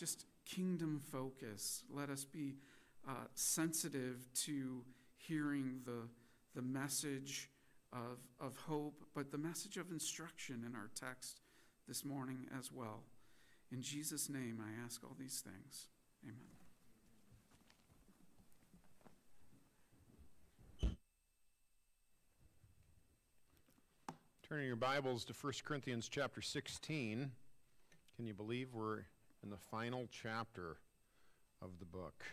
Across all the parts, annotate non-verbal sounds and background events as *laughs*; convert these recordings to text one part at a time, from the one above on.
just kingdom focus. Let us be uh, sensitive to hearing the, the message of, of hope, but the message of instruction in our text this morning as well. In Jesus' name, I ask all these things. Amen. Turning your Bibles to 1 Corinthians chapter 16. Can you believe we're in the final chapter of the book?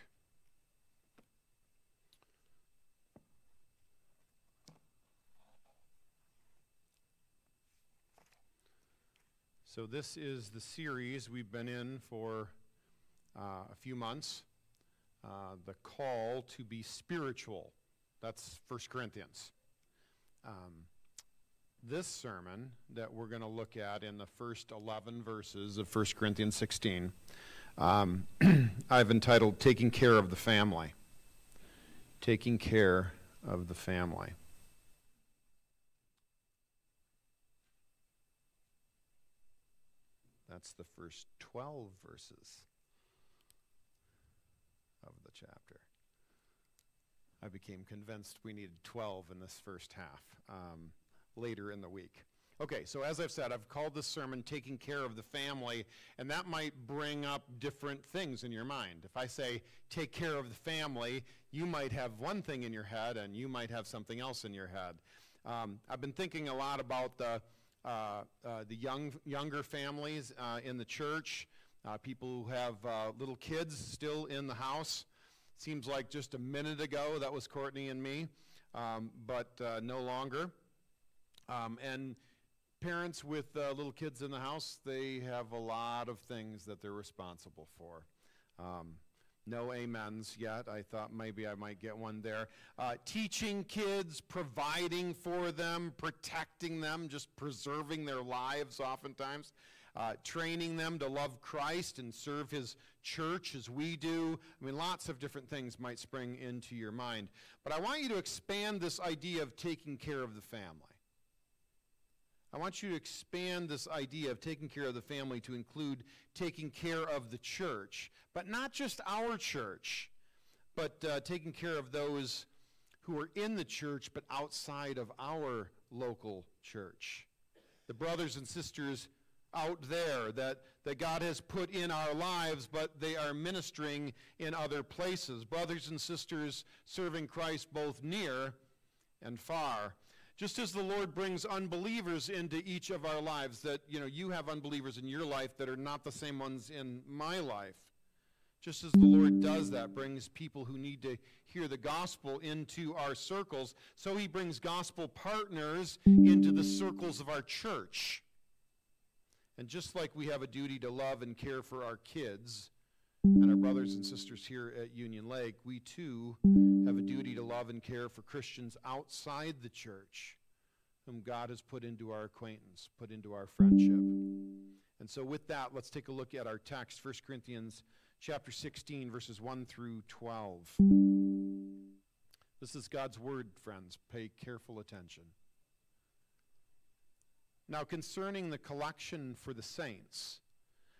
So, this is the series we've been in for uh, a few months uh, the call to be spiritual. That's 1 Corinthians. Um, this sermon that we're going to look at in the first 11 verses of 1 Corinthians 16, um, *clears throat* I've entitled Taking Care of the Family. Taking Care of the Family. That's the first 12 verses of the chapter. I became convinced we needed 12 in this first half um, later in the week. Okay, so as I've said, I've called this sermon Taking Care of the Family, and that might bring up different things in your mind. If I say take care of the family, you might have one thing in your head, and you might have something else in your head. Um, I've been thinking a lot about the uh, uh, the young, younger families uh, in the church, people who have little kids still in the house. Seems like just a minute ago that was Courtney and me, um, but no longer. Um, and parents with uh, little kids in the house, they have a lot of things that they're responsible for. Um, no amens yet. I thought maybe I might get one there. Uh, teaching kids, providing for them, protecting them, just preserving their lives oftentimes. Uh, training them to love Christ and serve His church as we do. I mean, lots of different things might spring into your mind. But I want you to expand this idea of taking care of the family. I want you to expand this idea of taking care of the family to include taking care of the church, but not just our church, but uh, taking care of those who are in the church but outside of our local church. The brothers and sisters out there that, that God has put in our lives, but they are ministering in other places. Brothers and sisters serving Christ both near and far. Just as the Lord brings unbelievers into each of our lives, that, you know, you have unbelievers in your life that are not the same ones in my life. Just as the Lord does that, brings people who need to hear the gospel into our circles, so he brings gospel partners into the circles of our church. And just like we have a duty to love and care for our kids and our brothers and sisters here at Union Lake, we too have a duty to love and care for Christians outside the church whom God has put into our acquaintance, put into our friendship. And so with that, let's take a look at our text, 1 Corinthians chapter 16 verses 1 through 12. This is God's word, friends. Pay careful attention. Now, concerning the collection for the saints,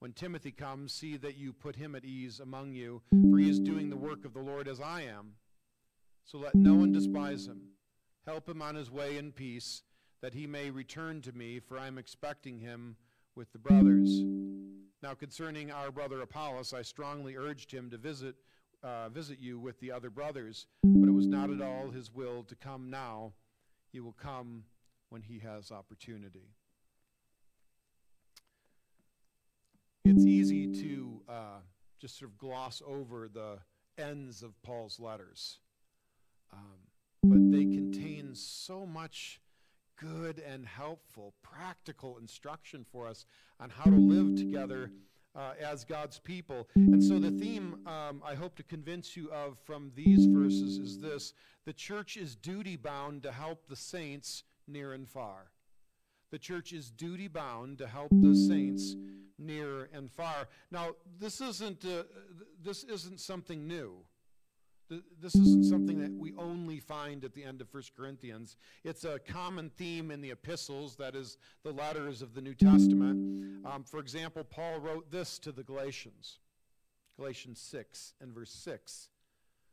When Timothy comes, see that you put him at ease among you, for he is doing the work of the Lord as I am. So let no one despise him. Help him on his way in peace, that he may return to me, for I am expecting him with the brothers. Now, concerning our brother Apollos, I strongly urged him to visit uh, visit you with the other brothers, but it was not at all his will to come now. He will come when he has opportunity. It's easy to uh, just sort of gloss over the ends of Paul's letters, um, but they contain so much good and helpful, practical instruction for us on how to live together uh, as God's people. And so, the theme um, I hope to convince you of from these verses is this the church is duty bound to help the saints near and far. The church is duty bound to help the saints near and far. Now, this isn't, uh, this isn't something new. This isn't something that we only find at the end of 1 Corinthians. It's a common theme in the epistles, that is, the letters of the New Testament. Um, for example, Paul wrote this to the Galatians Galatians 6 and verse 6.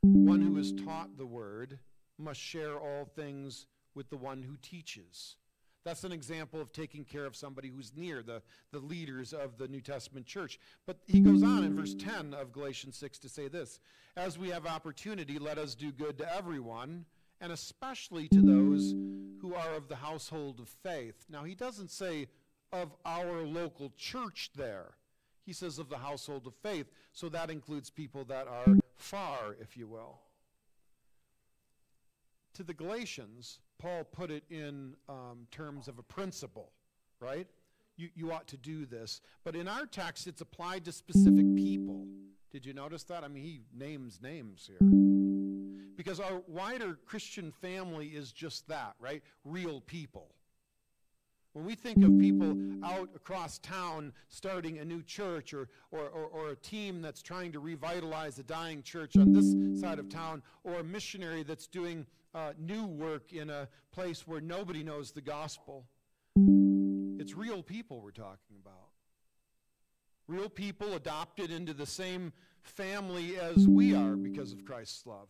One who is taught the word must share all things with the one who teaches. That's an example of taking care of somebody who's near, the, the leaders of the New Testament church. But he goes on in verse 10 of Galatians 6 to say this As we have opportunity, let us do good to everyone, and especially to those who are of the household of faith. Now, he doesn't say of our local church there, he says of the household of faith. So that includes people that are far, if you will. To the Galatians, Paul put it in um, terms of a principle, right? You, you ought to do this. But in our text, it's applied to specific people. Did you notice that? I mean, he names names here. Because our wider Christian family is just that, right? Real people. When we think of people out across town starting a new church or, or, or, or, a team that's trying to revitalize a dying church on this side of town or a missionary that's doing uh, new work in a place where nobody knows the gospel. It's real people we're talking about. Real people adopted into the same family as we are because of Christ's love.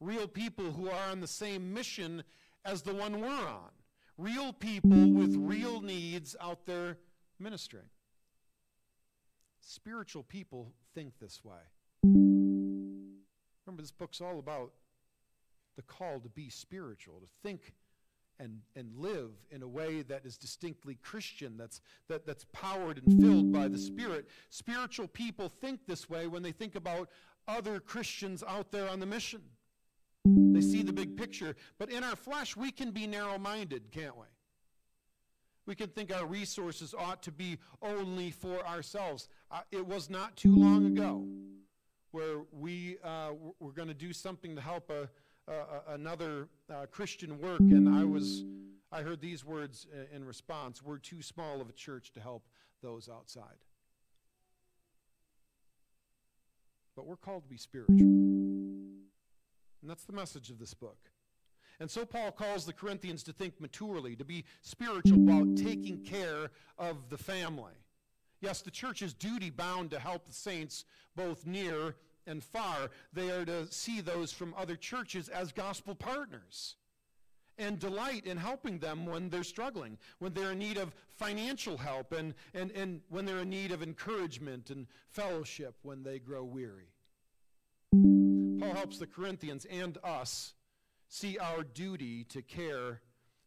Real people who are on the same mission as the one we're on. Real people with real needs out there ministering. Spiritual people think this way. Remember, this book's all about the call to be spiritual, to think and, and live in a way that is distinctly Christian, that's, that, that's powered and filled by the Spirit. Spiritual people think this way when they think about other Christians out there on the mission. They see the big picture. But in our flesh, we can be narrow minded, can't we? We can think our resources ought to be only for ourselves. Uh, it was not too long ago where we uh, were going to do something to help a, uh, another uh, Christian work, and I was, I heard these words in response: "We're too small of a church to help those outside." But we're called to be spiritual, and that's the message of this book. And so Paul calls the Corinthians to think maturely, to be spiritual about taking care of the family. Yes, the church is duty bound to help the saints both near and far, they are to see those from other churches as gospel partners and delight in helping them when they're struggling, when they're in need of financial help, and, and, and when they're in need of encouragement and fellowship when they grow weary. Paul helps the Corinthians and us see our duty to care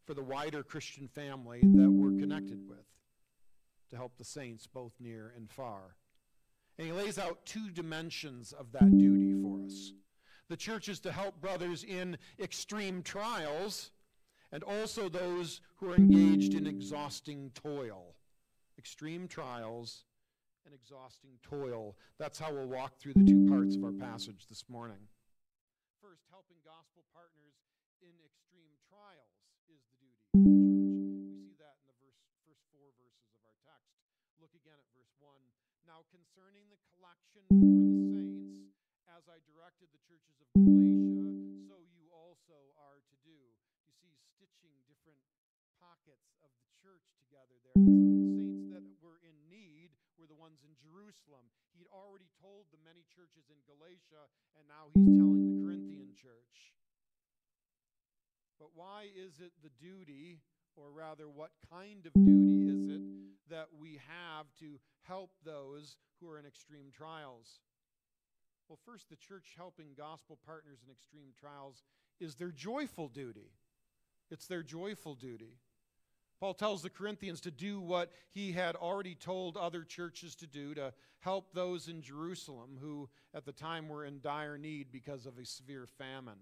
for the wider Christian family that we're connected with, to help the saints both near and far. And he lays out two dimensions of that duty for us. The church is to help brothers in extreme trials and also those who are engaged in exhausting toil. Extreme trials and exhausting toil. That's how we'll walk through the two parts of our passage this morning. First, helping gospel concerning the collection for the saints, as I directed the churches of Galatia, so you also are to do. You see, stitching different pockets of the church together there. The saints that were in need were the ones in Jerusalem. He'd already told the many churches in Galatia, and now he's telling the Corinthian church. But why is it the duty, or rather, what kind of duty is it have to help those who are in extreme trials. Well, first, the church helping gospel partners in extreme trials is their joyful duty. It's their joyful duty. Paul tells the Corinthians to do what he had already told other churches to do to help those in Jerusalem who at the time were in dire need because of a severe famine.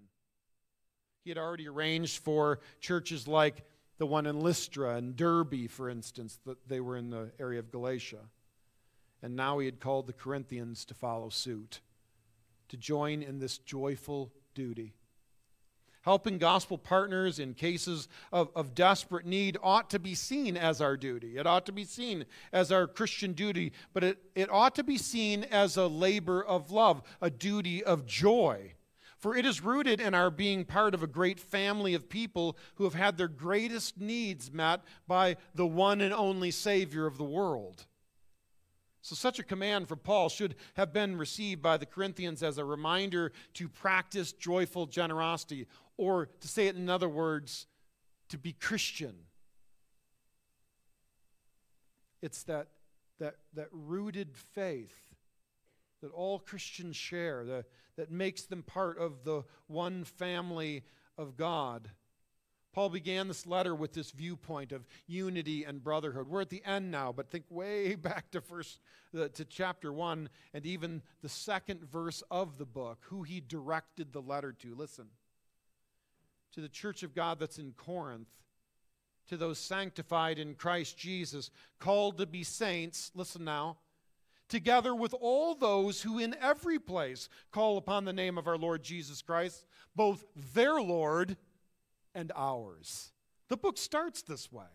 He had already arranged for churches like the one in Lystra and Derbe, for instance, that they were in the area of Galatia. And now he had called the Corinthians to follow suit, to join in this joyful duty. Helping gospel partners in cases of, of desperate need ought to be seen as our duty. It ought to be seen as our Christian duty, but it, it ought to be seen as a labor of love, a duty of joy. For it is rooted in our being part of a great family of people who have had their greatest needs met by the one and only Savior of the world. So, such a command from Paul should have been received by the Corinthians as a reminder to practice joyful generosity, or to say it in other words, to be Christian. It's that, that, that rooted faith that all Christians share, that, that makes them part of the one family of God. Paul began this letter with this viewpoint of unity and brotherhood. We're at the end now, but think way *laughs* back to first to chapter 1 and even the second verse of the book, who he directed the letter to. Listen. To the church of God that's in Corinth, to those sanctified in Christ Jesus, called to be saints, listen now, together with all those who in every place call upon the name of our Lord Jesus Christ, both their Lord and ours. The book starts this way.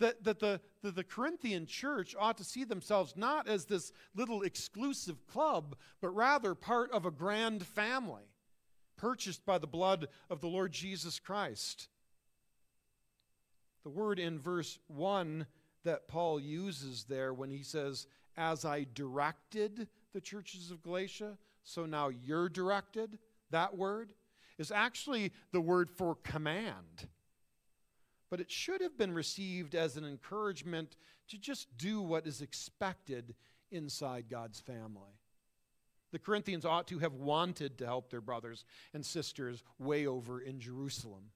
That, that the, the, the Corinthian church ought to see themselves not as this little exclusive club, but rather part of a grand family purchased by the blood of the Lord Jesus Christ. The word in verse 1 that Paul uses there when he says, As I directed the churches of Galatia, so now you're directed, that word is actually the word for command. But it should have been received as an encouragement to just do what is expected inside God's family. The Corinthians ought to have wanted to help their brothers and sisters way over in Jerusalem.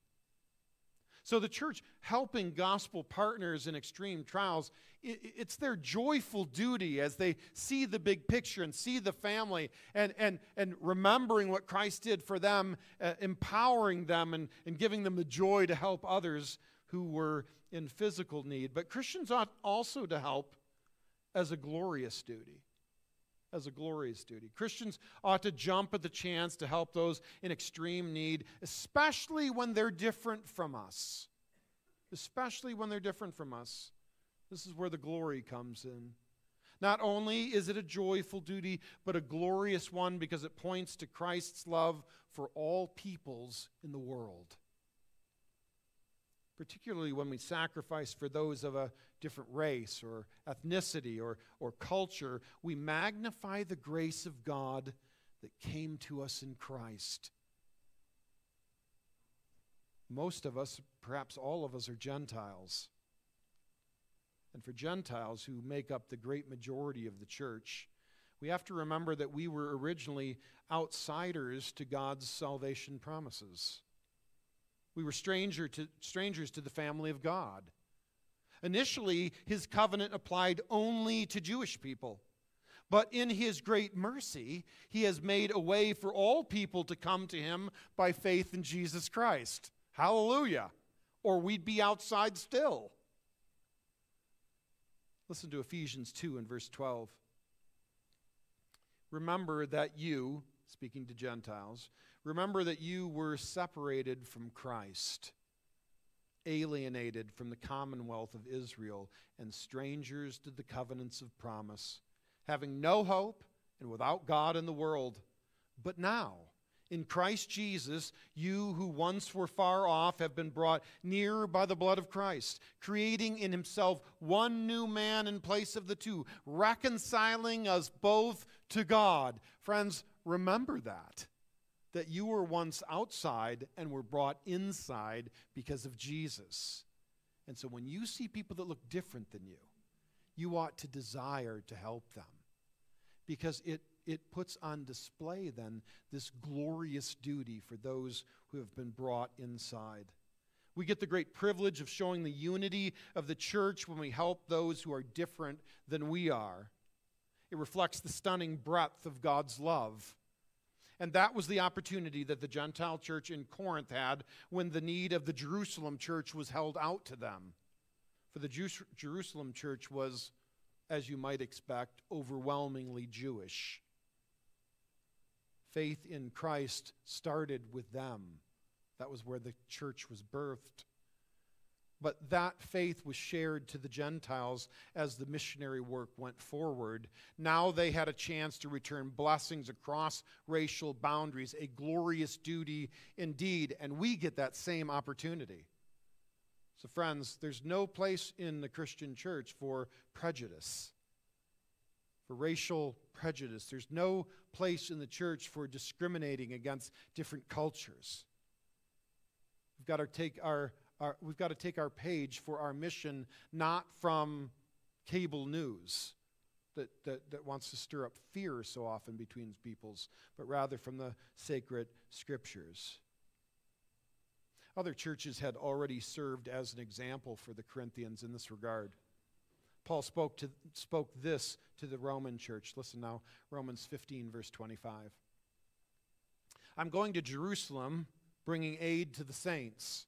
So, the church helping gospel partners in extreme trials, it's their joyful duty as they see the big picture and see the family and, and, and remembering what Christ did for them, uh, empowering them and, and giving them the joy to help others who were in physical need. But Christians ought also to help as a glorious duty as a glorious duty. Christians ought to jump at the chance to help those in extreme need, especially when they're different from us. Especially when they're different from us. This is where the glory comes in. Not only is it a joyful duty, but a glorious one because it points to Christ's love for all peoples in the world particularly when we sacrifice for those of a different race or ethnicity or, or culture, we magnify the grace of God that came to us in Christ. Most of us, perhaps all of us, are Gentiles. And for Gentiles who make up the great majority of the church, we have to remember that we were originally outsiders to God's salvation promises. We were stranger to, strangers to the family of God. Initially, his covenant applied only to Jewish people. But in his great mercy, he has made a way for all people to come to him by faith in Jesus Christ. Hallelujah. Or we'd be outside still. Listen to Ephesians 2 and verse 12. Remember that you, speaking to Gentiles, Remember that you were separated from Christ, alienated from the commonwealth of Israel, and strangers to the covenants of promise, having no hope and without God in the world. But now, in Christ Jesus, you who once were far off have been brought near by the blood of Christ, creating in himself one new man in place of the two, reconciling us both to God. Friends, remember that that you were once outside and were brought inside because of Jesus. And so when you see people that look different than you, you ought to desire to help them because it, it puts on display then this glorious duty for those who have been brought inside. We get the great privilege of showing the unity of the church when we help those who are different than we are. It reflects the stunning breadth of God's love. And that was the opportunity that the Gentile church in Corinth had when the need of the Jerusalem church was held out to them. For the Jerusalem church was, as you might expect, overwhelmingly Jewish. Faith in Christ started with them. That was where the church was birthed. But that faith was shared to the Gentiles as the missionary work went forward. Now they had a chance to return blessings across racial boundaries, a glorious duty indeed, and we get that same opportunity. So, friends, there's no place in the Christian church for prejudice, for racial prejudice. There's no place in the church for discriminating against different cultures. We've got to take our our, we've got to take our page for our mission not from cable news that, that, that wants to stir up fear so often between peoples, but rather from the sacred scriptures. Other churches had already served as an example for the Corinthians in this regard. Paul spoke, to, spoke this to the Roman church. Listen now, Romans 15, verse 25. I'm going to Jerusalem bringing aid to the saints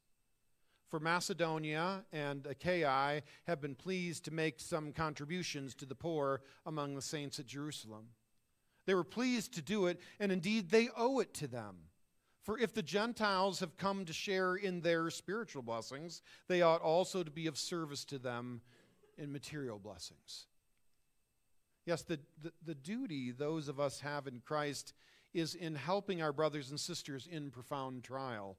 for Macedonia and Achaia have been pleased to make some contributions to the poor among the saints at Jerusalem. They were pleased to do it, and indeed they owe it to them. For if the Gentiles have come to share in their spiritual blessings, they ought also to be of service to them in material blessings. Yes, the, the, the duty those of us have in Christ is in helping our brothers and sisters in profound trial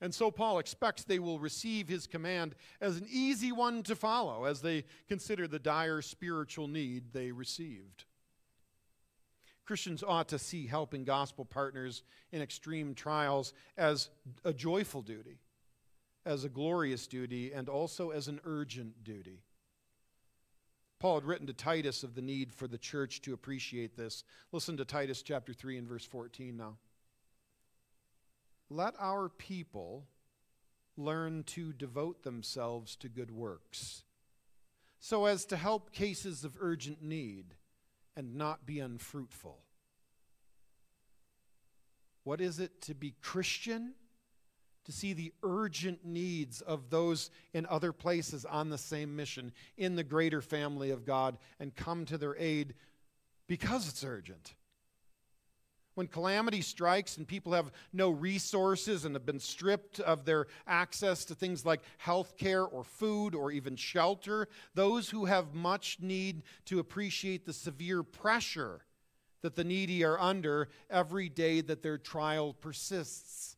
and so Paul expects they will receive his command as an easy one to follow as they consider the dire spiritual need they received. Christians ought to see helping gospel partners in extreme trials as a joyful duty, as a glorious duty, and also as an urgent duty. Paul had written to Titus of the need for the church to appreciate this. Listen to Titus chapter 3 and verse 14 now. Let our people learn to devote themselves to good works, so as to help cases of urgent need and not be unfruitful. What is it to be Christian? To see the urgent needs of those in other places on the same mission, in the greater family of God, and come to their aid because it's urgent. When calamity strikes and people have no resources and have been stripped of their access to things like health care or food or even shelter, those who have much need to appreciate the severe pressure that the needy are under every day that their trial persists.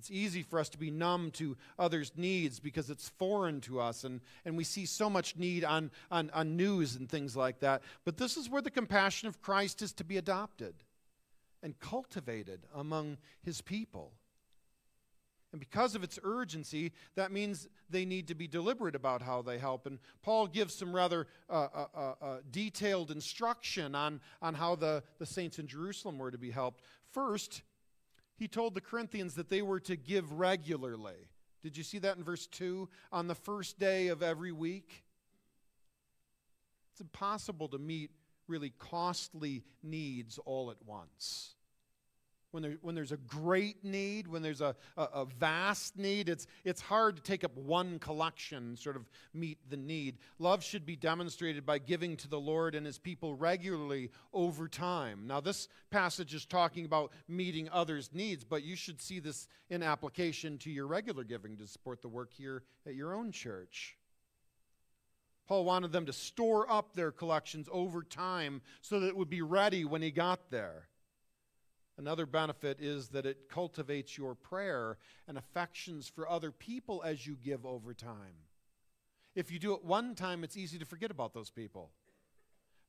It's easy for us to be numb to others' needs because it's foreign to us, and, and we see so much need on, on, on news and things like that. But this is where the compassion of Christ is to be adopted and cultivated among his people. And because of its urgency, that means they need to be deliberate about how they help. And Paul gives some rather uh, uh, uh, uh detailed instruction on, on how the, the saints in Jerusalem were to be helped. First, he told the Corinthians that they were to give regularly. Did you see that in verse 2? On the first day of every week? It's impossible to meet really costly needs all at once. When, there, when there's a great need, when there's a, a, a, vast need, it's, it's hard to take up one collection, sort of meet the need. Love should be demonstrated by giving to the Lord and his people regularly over time. Now, this passage is talking about meeting others' needs, but you should see this in application to your regular giving to support the work here at your own church. Paul wanted them to store up their collections over time so that it would be ready when he got there. Another benefit is that it cultivates your prayer and affections for other people as you give over time. If you do it one time, it's easy to forget about those people.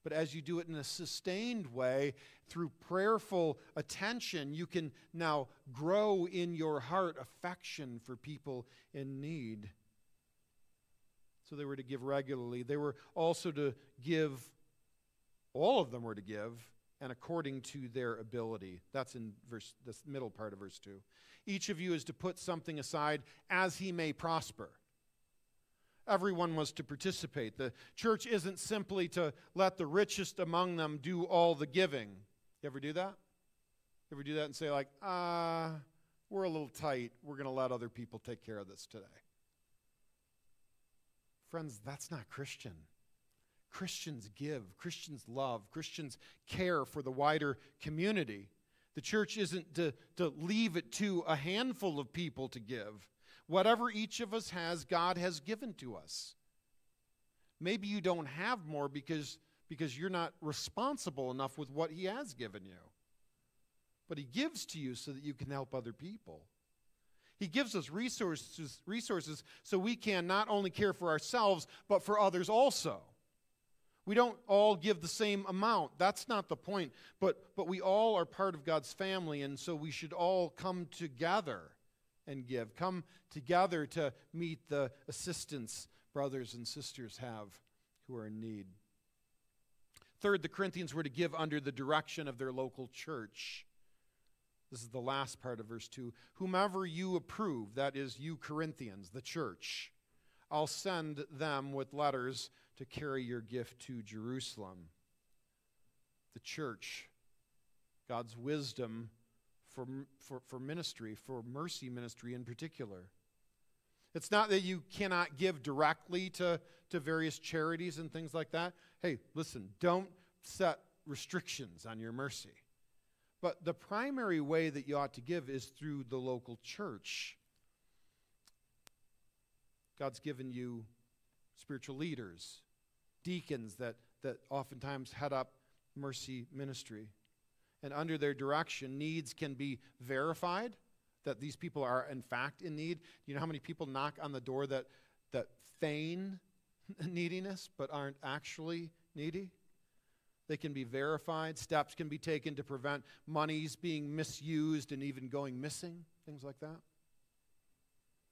But as you do it in a sustained way, through prayerful attention, you can now grow in your heart affection for people in need so they were to give regularly. They were also to give, all of them were to give and according to their ability. That's in verse this middle part of verse 2. Each of you is to put something aside as he may prosper. Everyone was to participate. The church isn't simply to let the richest among them do all the giving. You ever do that? You ever do that and say, like, ah, uh, we're a little tight. We're going to let other people take care of this today. Friends, that's not Christian. Christians give, Christians love, Christians care for the wider community. The church isn't to, to leave it to a handful of people to give. Whatever each of us has, God has given to us. Maybe you don't have more because, because you're not responsible enough with what He has given you. But He gives to you so that you can help other people. He gives us resources, resources so we can not only care for ourselves, but for others also. We don't all give the same amount. That's not the point. But, but we all are part of God's family, and so we should all come together and give. Come together to meet the assistance brothers and sisters have who are in need. Third, the Corinthians were to give under the direction of their local church. This is the last part of verse 2. Whomever you approve, that is, you Corinthians, the church, I'll send them with letters to carry your gift to Jerusalem. The church, God's wisdom for, for, for ministry, for mercy ministry in particular. It's not that you cannot give directly to, to various charities and things like that. Hey, listen, don't set restrictions on your mercy. But the primary way that you ought to give is through the local church. God's given you spiritual leaders, deacons that, that oftentimes head up mercy ministry. And under their direction, needs can be verified that these people are in fact in need. You know how many people knock on the door that, that feign *laughs* neediness but aren't actually needy? They can be verified. Steps can be taken to prevent monies being misused and even going missing, things like that.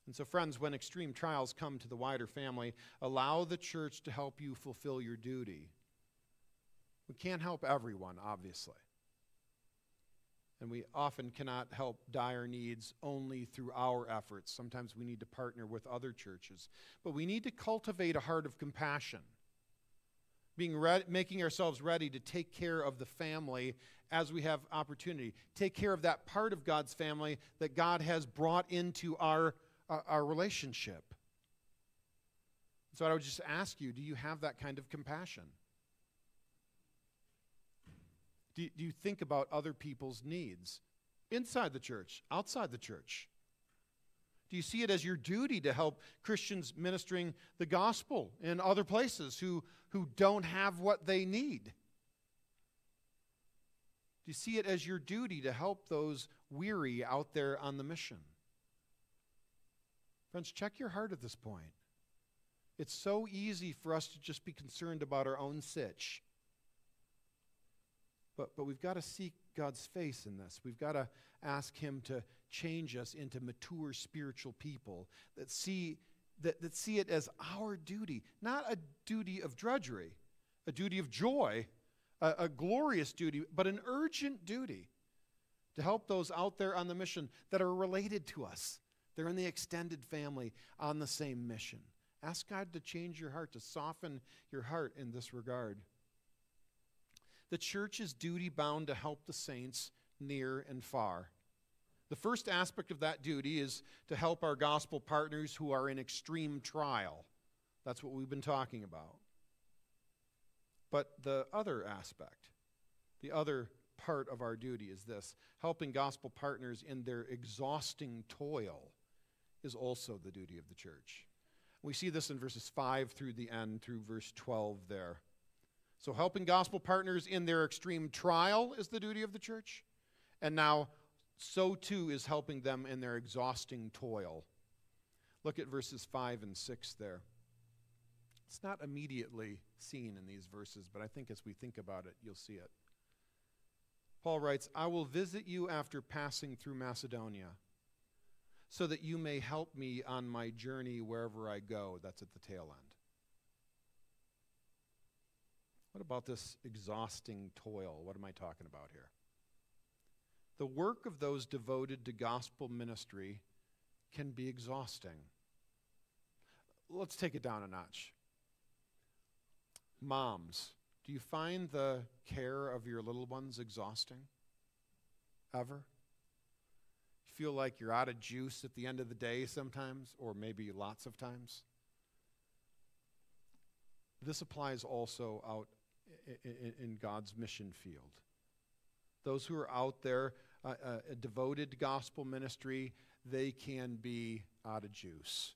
And so, friends, when extreme trials come to the wider family, allow the church to help you fulfill your duty. We can't help everyone, obviously. And we often cannot help dire needs only through our efforts. Sometimes we need to partner with other churches. But we need to cultivate a heart of compassion being re- making ourselves ready to take care of the family as we have opportunity. Take care of that part of God's family that God has brought into our, uh, our relationship. So I would just ask you do you have that kind of compassion? Do, do you think about other people's needs inside the church, outside the church? Do you see it as your duty to help Christians ministering the gospel in other places who, who don't have what they need? Do you see it as your duty to help those weary out there on the mission? Friends, check your heart at this point. It's so easy for us to just be concerned about our own sitch. But, but we've got to seek God's face in this. We've got to ask Him to change us into mature spiritual people that see, that, that see it as our duty, not a duty of drudgery, a duty of joy, a, a glorious duty, but an urgent duty to help those out there on the mission that are related to us. They're in the extended family on the same mission. Ask God to change your heart, to soften your heart in this regard. The church is duty bound to help the saints near and far. The first aspect of that duty is to help our gospel partners who are in extreme trial. That's what we've been talking about. But the other aspect, the other part of our duty is this helping gospel partners in their exhausting toil is also the duty of the church. We see this in verses 5 through the end, through verse 12 there. So, helping gospel partners in their extreme trial is the duty of the church. And now, so too is helping them in their exhausting toil. Look at verses 5 and 6 there. It's not immediately seen in these verses, but I think as we think about it, you'll see it. Paul writes, I will visit you after passing through Macedonia, so that you may help me on my journey wherever I go. That's at the tail end. What about this exhausting toil? What am I talking about here? The work of those devoted to gospel ministry can be exhausting. Let's take it down a notch. Moms, do you find the care of your little ones exhausting? Ever? Feel like you're out of juice at the end of the day sometimes, or maybe lots of times? This applies also out in God's mission field. Those who are out there uh, uh, devoted gospel ministry, they can be out of juice.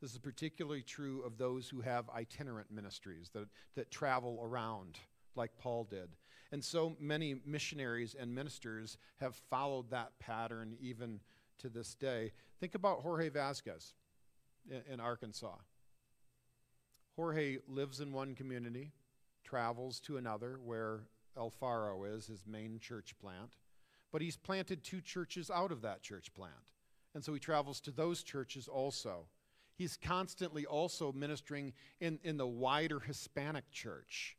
This is particularly true of those who have itinerant ministries that, that travel around, like Paul did. And so many missionaries and ministers have followed that pattern even to this day. Think about Jorge Vasquez in, in Arkansas. Jorge lives in one community, travels to another where El Faro is, his main church plant. But he's planted two churches out of that church plant. And so he travels to those churches also. He's constantly also ministering in, in the wider Hispanic church.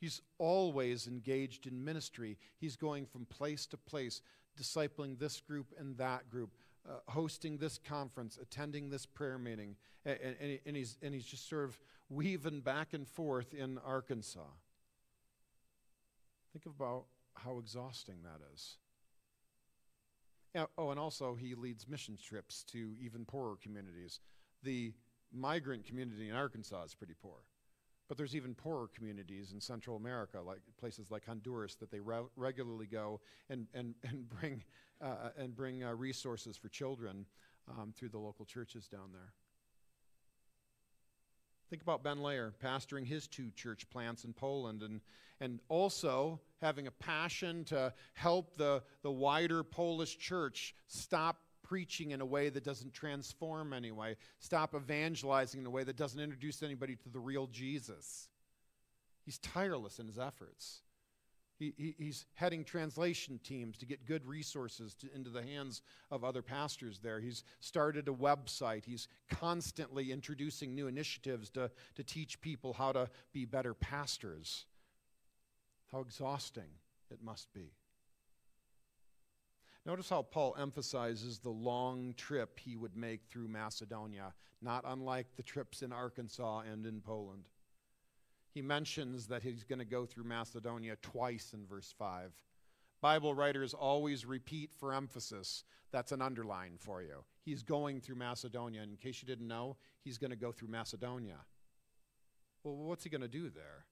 He's always engaged in ministry. He's going from place to place, discipling this group and that group, uh, hosting this conference, attending this prayer meeting. And, and, and, he's, and he's just sort of weaving back and forth in Arkansas. Think about how exhausting that is. Oh, and also he leads mission trips to even poorer communities. The migrant community in Arkansas is pretty poor. But there's even poorer communities in Central America, like places like Honduras, that they re- regularly go and, and, *laughs* and bring, uh, and bring uh, resources for children um, through the local churches down there. Think about Ben Layer pastoring his two church plants in Poland and, and also having a passion to help the, the wider Polish church stop preaching in a way that doesn't transform anyway, stop evangelizing in a way that doesn't introduce anybody to the real Jesus. He's tireless in his efforts. He, he, he's heading translation teams to get good resources to, into the hands of other pastors there. He's started a website. He's constantly introducing new initiatives to, to teach people how to be better pastors. How exhausting it must be. Notice how Paul emphasizes the long trip he would make through Macedonia, not unlike the trips in Arkansas and in Poland he mentions that he's going to go through Macedonia twice in verse 5. Bible writers always repeat for emphasis. That's an underline for you. He's going through Macedonia. In case you didn't know, he's going to go through Macedonia. Well, what's he going to do there?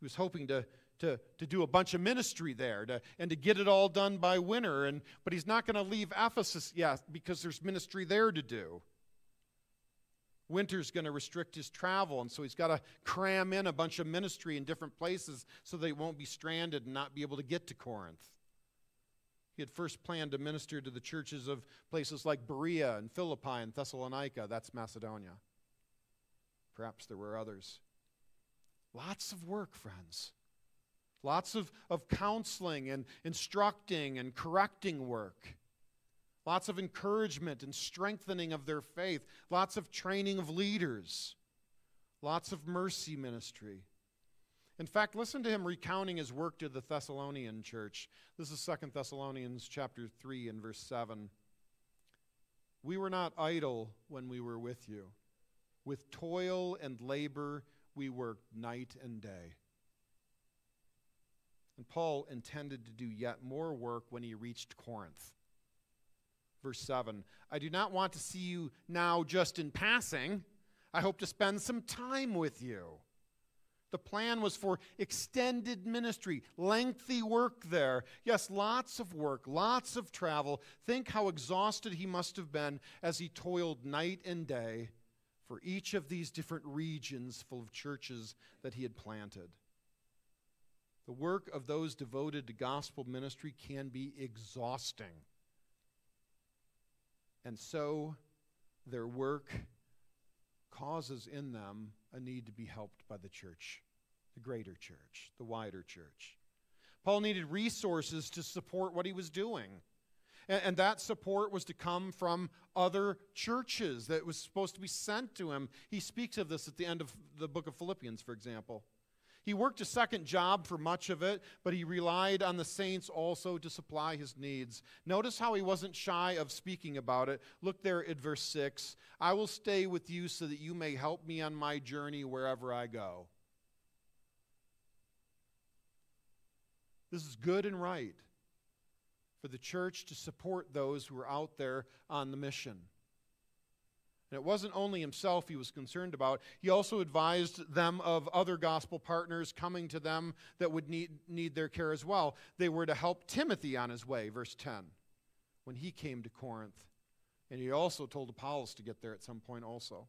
He was hoping to, to, to do a bunch of ministry there to, and to get it all done by winter. And, but he's not going to leave Ephesus yet because there's ministry there to do winter's going to restrict his travel, and so he's got to cram in a bunch of ministry in different places so they won't be stranded and not be able to get to Corinth. He had first planned to minister to the churches of places like Berea and Philippi and Thessalonica. That's Macedonia. Perhaps there were others. Lots of work, friends. Lots of, of counseling and instructing and correcting work. Lots of encouragement and strengthening of their faith. Lots of training of leaders. Lots of mercy ministry. In fact, listen to him recounting his work to the Thessalonian church. This is 2 Thessalonians chapter 3 and verse 7. We were not idle when we were with you. With toil and labor we worked night and day. And Paul intended to do yet more work when he reached Corinth. Verse 7 I do not want to see you now just in passing. I hope to spend some time with you. The plan was for extended ministry, lengthy work there. Yes, lots of work, lots of travel. Think how exhausted he must have been as he toiled night and day for each of these different regions full of churches that he had planted. The work of those devoted to gospel ministry can be exhausting. And so their work causes in them a need to be helped by the church, the greater church, the wider church. Paul needed resources to support what he was doing. And, that support was to come from other churches that was supposed to be sent to him. He speaks of this at the end of the book of Philippians, for example. He worked a second job for much of it, but he relied on the saints also to supply his needs. Notice how he wasn't shy of speaking about it. Look there at verse 6 I will stay with you so that you may help me on my journey wherever I go. This is good and right for the church to support those who are out there on the mission. And it wasn't only himself he was concerned about, he also advised them of other gospel partners coming to them that would need, need their care as well. They were to help Timothy on his way, verse 10, when he came to Corinth. And he also told Apollos to get there at some point also.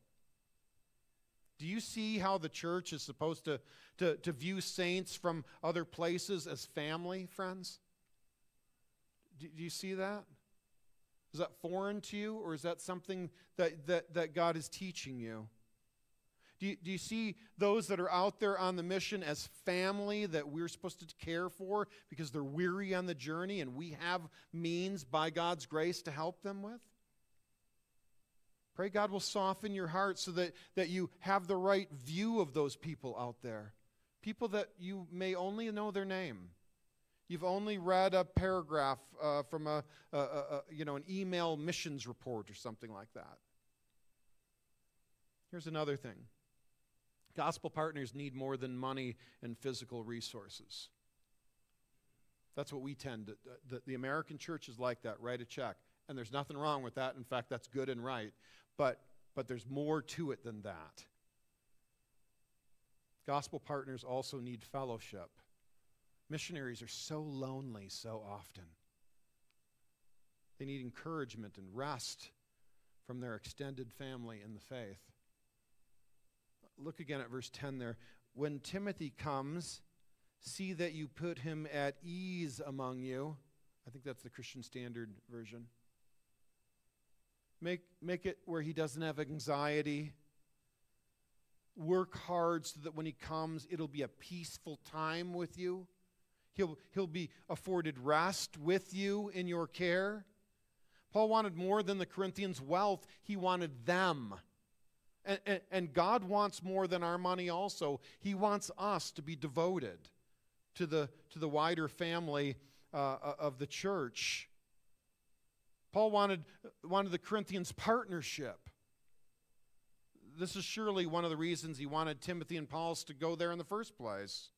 Do you see how the church is supposed to, to, to view saints from other places as family, friends? Do, do you see that? Is that foreign to you, or is that something that, that, that God is teaching you? Do you, do you see those that are out there on the mission as family that we're supposed to care for because they're weary on the journey and we have means by God's grace to help them with? Pray God will soften your heart so that, that you have the right view of those people out there. People that you may only know their name. You've only read a paragraph uh, from a, a, a, you know, an email missions report or something like that. Here's another thing gospel partners need more than money and physical resources. That's what we tend to, the, the American church is like that write a check. And there's nothing wrong with that. In fact, that's good and right. But, but there's more to it than that. Gospel partners also need fellowship. Missionaries are so lonely so often. They need encouragement and rest from their extended family in the faith. Look again at verse 10 there. When Timothy comes, see that you put him at ease among you. I think that's the Christian Standard Version. Make, make it where he doesn't have anxiety. Work hard so that when he comes, it'll be a peaceful time with you. He'll, he'll be afforded rest with you in your care. Paul wanted more than the Corinthians' wealth, he wanted them. And, and, and, God wants more than our money also. He wants us to be devoted to the, to the wider family uh, of the church. Paul wanted, wanted the Corinthians' partnership. This is surely one of the reasons he wanted Timothy and Paul to go there in the first place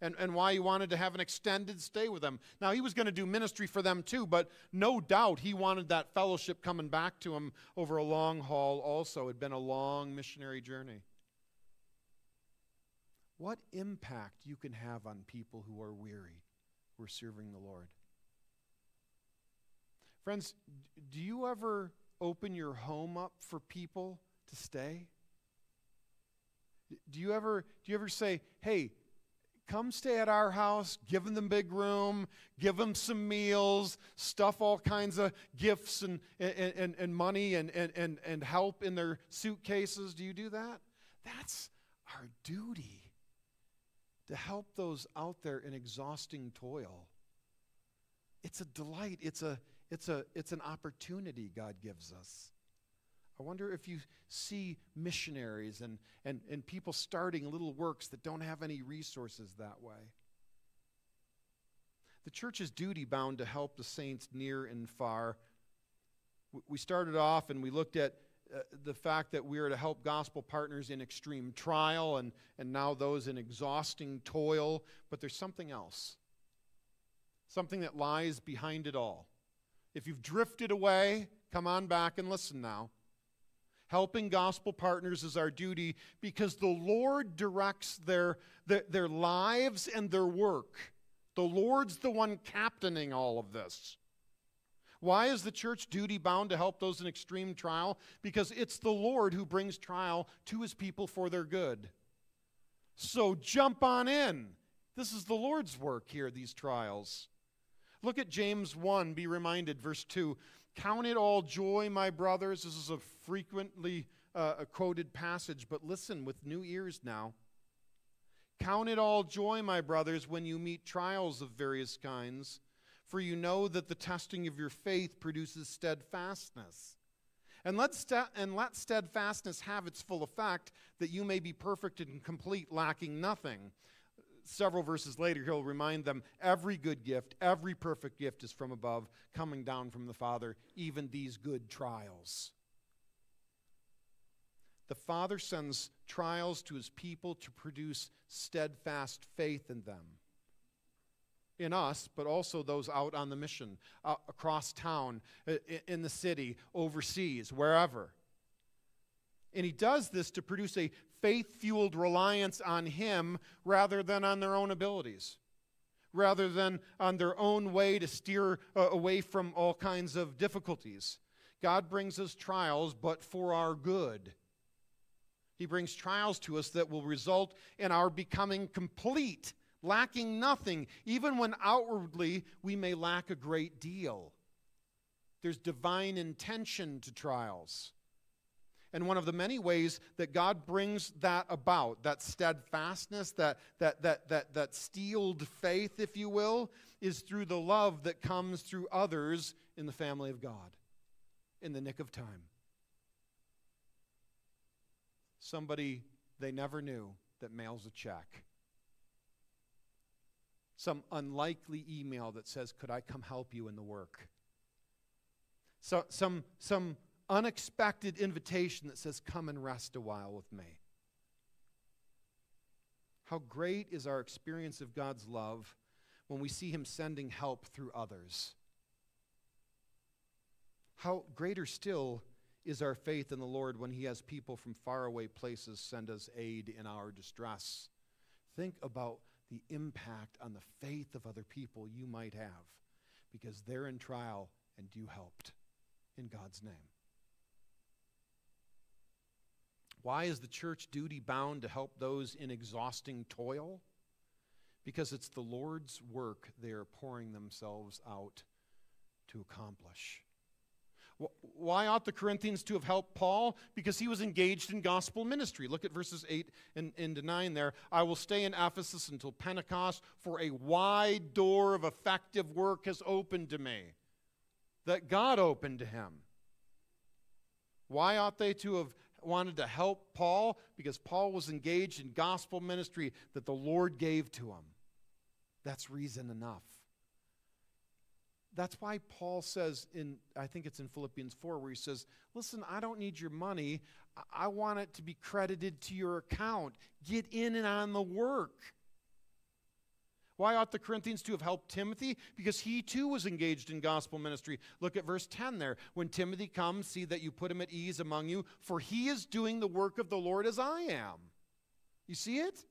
and, and why he wanted to have an extended stay with them. Now, he was going to do ministry for them too, but no doubt he wanted that fellowship coming back to him over a long haul also. It had been a long missionary journey. What impact you can have on people who are weary, who are serving the Lord. Friends, do you ever open your home up for people to stay? Do you ever do you ever say, "Hey, come stay at our house, give them the big room, give them some meals, stuff all kinds of gifts and, and, and, and money and, and, and, help in their suitcases. Do you do that? That's our duty to help those out there in exhausting toil. It's a delight, it's, a, it's, a, it's an opportunity God gives us. I wonder if you see missionaries and, and, and people starting little works that don't have any resources that way. The church is duty bound to help the saints near and far. We started off and we looked at uh, the fact that we are to help gospel partners in extreme trial and, and now those in exhausting toil, but there's something else. Something that lies behind it all. If you've drifted away, come on back and listen now. Helping gospel partners is our duty because the Lord directs their, their, their lives and their work. The Lord's the one captaining all of this. Why is the church duty bound to help those in extreme trial? Because it's the Lord who brings trial to his people for their good. So jump on in. This is the Lord's work here, these trials. Look at James 1, be reminded, verse 2. Count it all joy, my brothers. This is a frequently uh, a quoted passage, but listen with new ears now. Count it all joy, my brothers, when you meet trials of various kinds, for you know that the testing of your faith produces steadfastness. And let, and let steadfastness have its full effect, that you may be perfect and complete, lacking nothing. Several verses later, he'll remind them every good gift, every perfect gift is from above, coming down from the Father, even these good trials. The Father sends trials to his people to produce steadfast faith in them in us, but also those out on the mission, uh, across town, uh, in the city, overseas, wherever. And he does this to produce a faith fueled reliance on him rather than on their own abilities, rather than on their own way to steer uh, away from all kinds of difficulties. God brings us trials, but for our good. He brings trials to us that will result in our becoming complete lacking nothing, even when outwardly we may lack a great deal. There's divine intention to trials. And one of the many ways that God brings that about, that steadfastness, that, that, that, that, that steeled faith, if you will, is through the love that comes through others in the family of God in the nick of time. Somebody they never knew that mails a check some unlikely email that says, Could I come help you in the work? So, some, some unexpected invitation that says, Come and rest a while with me. How great is our experience of God's love when we see Him sending help through others. How greater still is our faith in the Lord when He has people from faraway places send us aid in our distress. Think about the impact on the faith of other people you might have because they're in trial and you helped in God's name. Why is the church duty bound to help those in exhausting toil? Because it's the Lord's work they are pouring themselves out to accomplish. Why ought the Corinthians to have helped Paul? Because he was engaged in gospel ministry. Look at verses 8 and, and 9 there. I will stay in Ephesus until Pentecost, for a wide door of effective work has opened to me, that God opened to him. Why ought they to have wanted to help Paul? Because Paul was engaged in gospel ministry that the Lord gave to him. That's reason enough. That's why Paul says in, I think it's in Philippians 4, where he says, Listen, I don't need your money. I want it to be credited to your account. Get in and on the work. Why ought the Corinthians to have helped Timothy? Because he too was engaged in gospel ministry. Look at verse 10 there. When Timothy comes, see that you put him at ease among you, for he is doing the work of the Lord as I am. You see it?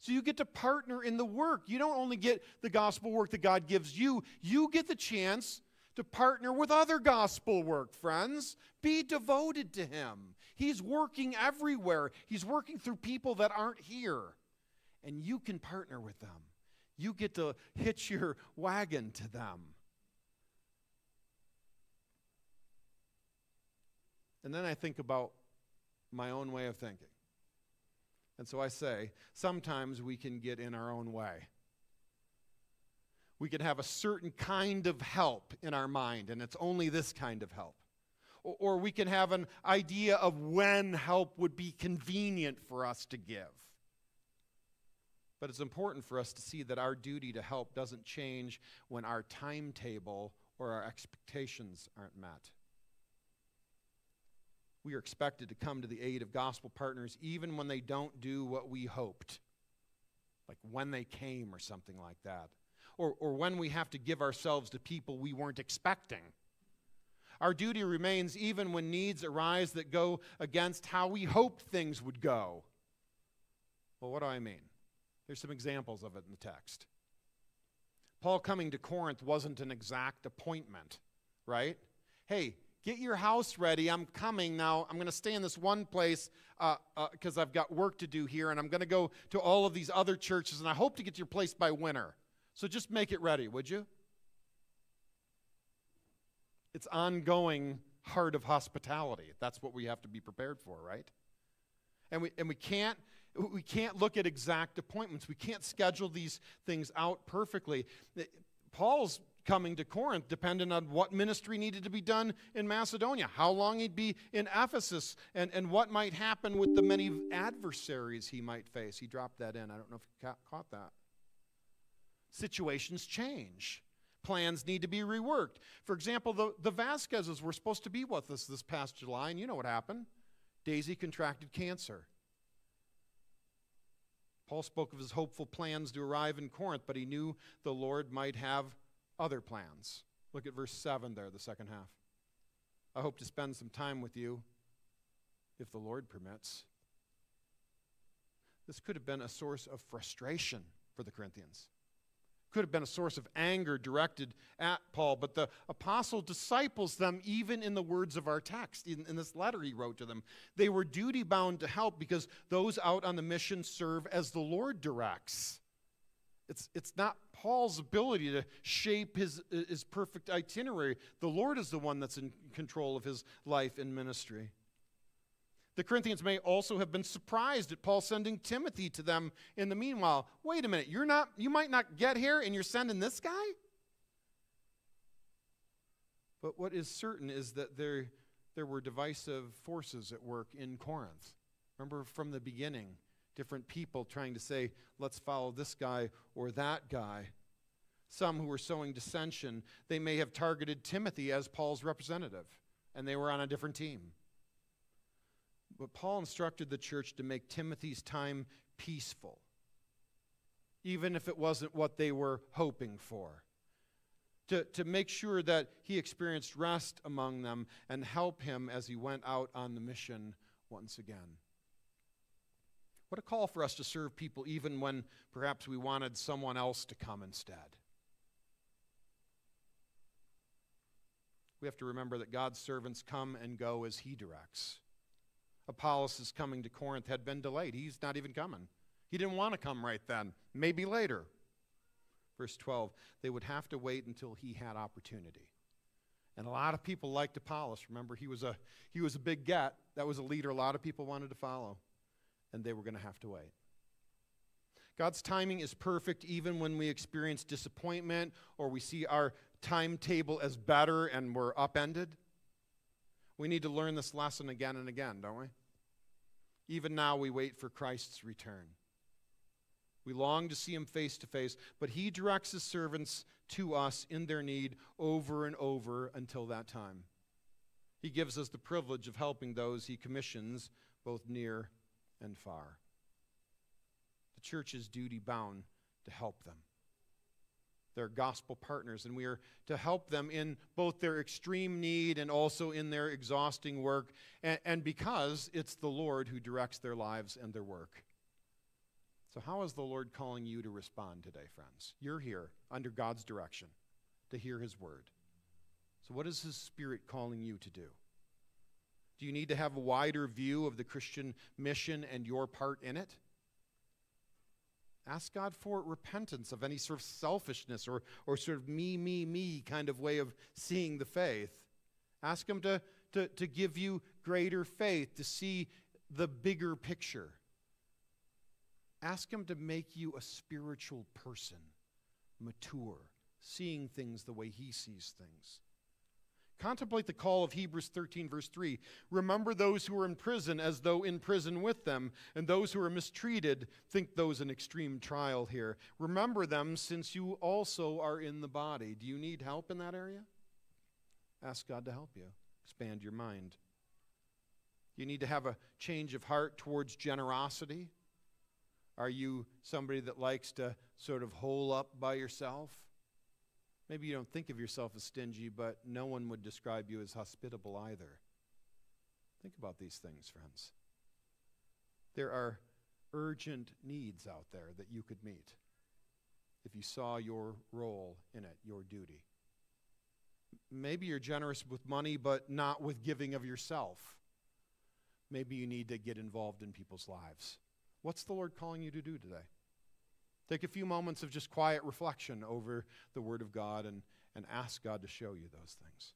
So you get to partner in the work. You don't only get the gospel work that God gives you, you get the chance to partner with other gospel work, friends. Be devoted to Him. He's working everywhere, He's working through people that aren't here. And you can partner with them. You get to hitch your wagon to them. And then I think about my own way of thinking. And so I say, sometimes we can get in our own way. We can have a certain kind of help in our mind, and it's only this kind of help. Or, or we can have an idea of when help would be convenient for us to give. But it's important for us to see that our duty to help doesn't change when our timetable or our expectations aren't met we are expected to come to the aid of gospel partners even when they don't do what we hoped, like when they came or something like that, or, or when we have to give ourselves to people we weren't expecting. Our duty remains even when needs arise that go against how we hoped things would go. Well, what do I mean? There's some examples of it in the text. Paul coming to Corinth wasn't an exact appointment, right? Hey, Get your house ready. I'm coming now. I'm going to stay in this one place because uh, uh, I've got work to do here, and I'm going to go to all of these other churches, and I hope to get to your place by winter. So just make it ready, would you? It's ongoing heart of hospitality. That's what we have to be prepared for, right? And we, and we can't we can't look at exact appointments. We can't schedule these things out perfectly. Paul's coming to Corinth depended on what ministry needed to be done in Macedonia, how long he'd be in Ephesus, and, and what might happen with the many adversaries he might face. He dropped that in. I don't know if you ca- caught that. Situations change. Plans need to be reworked. For example, the, the Vasquezes were supposed to be with us this past July, and you know what happened. Daisy contracted cancer. Paul spoke of his hopeful plans to arrive in Corinth, but he knew the Lord might have other plans. Look at verse 7 there, the second half. I hope to spend some time with you, if the Lord permits. This could have been a source of frustration for the Corinthians could have been a source of anger directed at Paul, but the apostle disciples them even in the words of our text, in, in, this letter he wrote to them. They were duty bound to help because those out on the mission serve as the Lord directs. It's, it's not Paul's ability to shape his, his perfect itinerary. The Lord is the one that's in control of his life and ministry. The Corinthians may also have been surprised at Paul sending Timothy to them in the meanwhile. Wait a minute, you're not you might not get here and you're sending this guy? But what is certain is that there, there were divisive forces at work in Corinth. Remember from the beginning, different people trying to say, let's follow this guy or that guy. Some who were sowing dissension, they may have targeted Timothy as Paul's representative, and they were on a different team. But Paul instructed the church to make Timothy's time peaceful, even if it wasn't what they were hoping for. To, to make sure that he experienced rest among them and help him as he went out on the mission once again. What a call for us to serve people even when perhaps we wanted someone else to come instead. We have to remember that God's servants come and go as he directs. Apollos' coming to Corinth had been delayed. He's not even coming. He didn't want to come right then, maybe later. Verse 12, they would have to wait until he had opportunity. And a lot of people liked Apollos. Remember, he was a, he was a big get. That was a leader a lot of people wanted to follow. And they were going to have to wait. God's timing is perfect even when we experience disappointment or we see our timetable as better and we're upended. We need to learn this lesson again and again, don't we? Even now, we wait for Christ's return. We long to see him face to face, but he directs his servants to us in their need over and over until that time. He gives us the privilege of helping those he commissions, both near and far. The church is duty bound to help them. They're gospel partners, and we are to help them in both their extreme need and also in their exhausting work, and, and because it's the Lord who directs their lives and their work. So, how is the Lord calling you to respond today, friends? You're here under God's direction to hear His word. So, what is His Spirit calling you to do? Do you need to have a wider view of the Christian mission and your part in it? Ask God for repentance of any sort of selfishness or, or sort of me, me, me kind of way of seeing the faith. Ask Him to, to, to give you greater faith, to see the bigger picture. Ask Him to make you a spiritual person, mature, seeing things the way He sees things. Contemplate the call of Hebrews 13, verse 3. Remember those who are in prison as though in prison with them, and those who are mistreated, think those in extreme trial here. Remember them since you also are in the body. Do you need help in that area? Ask God to help you, expand your mind. You need to have a change of heart towards generosity. Are you somebody that likes to sort of hole up by yourself? Maybe you don't think of yourself as stingy, but no one would describe you as hospitable either. Think about these things, friends. There are urgent needs out there that you could meet if you saw your role in it, your duty. Maybe you're generous with money, but not with giving of yourself. Maybe you need to get involved in people's lives. What's the Lord calling you to do today? Take a few moments of just quiet reflection over the Word of God and, and ask God to show you those things.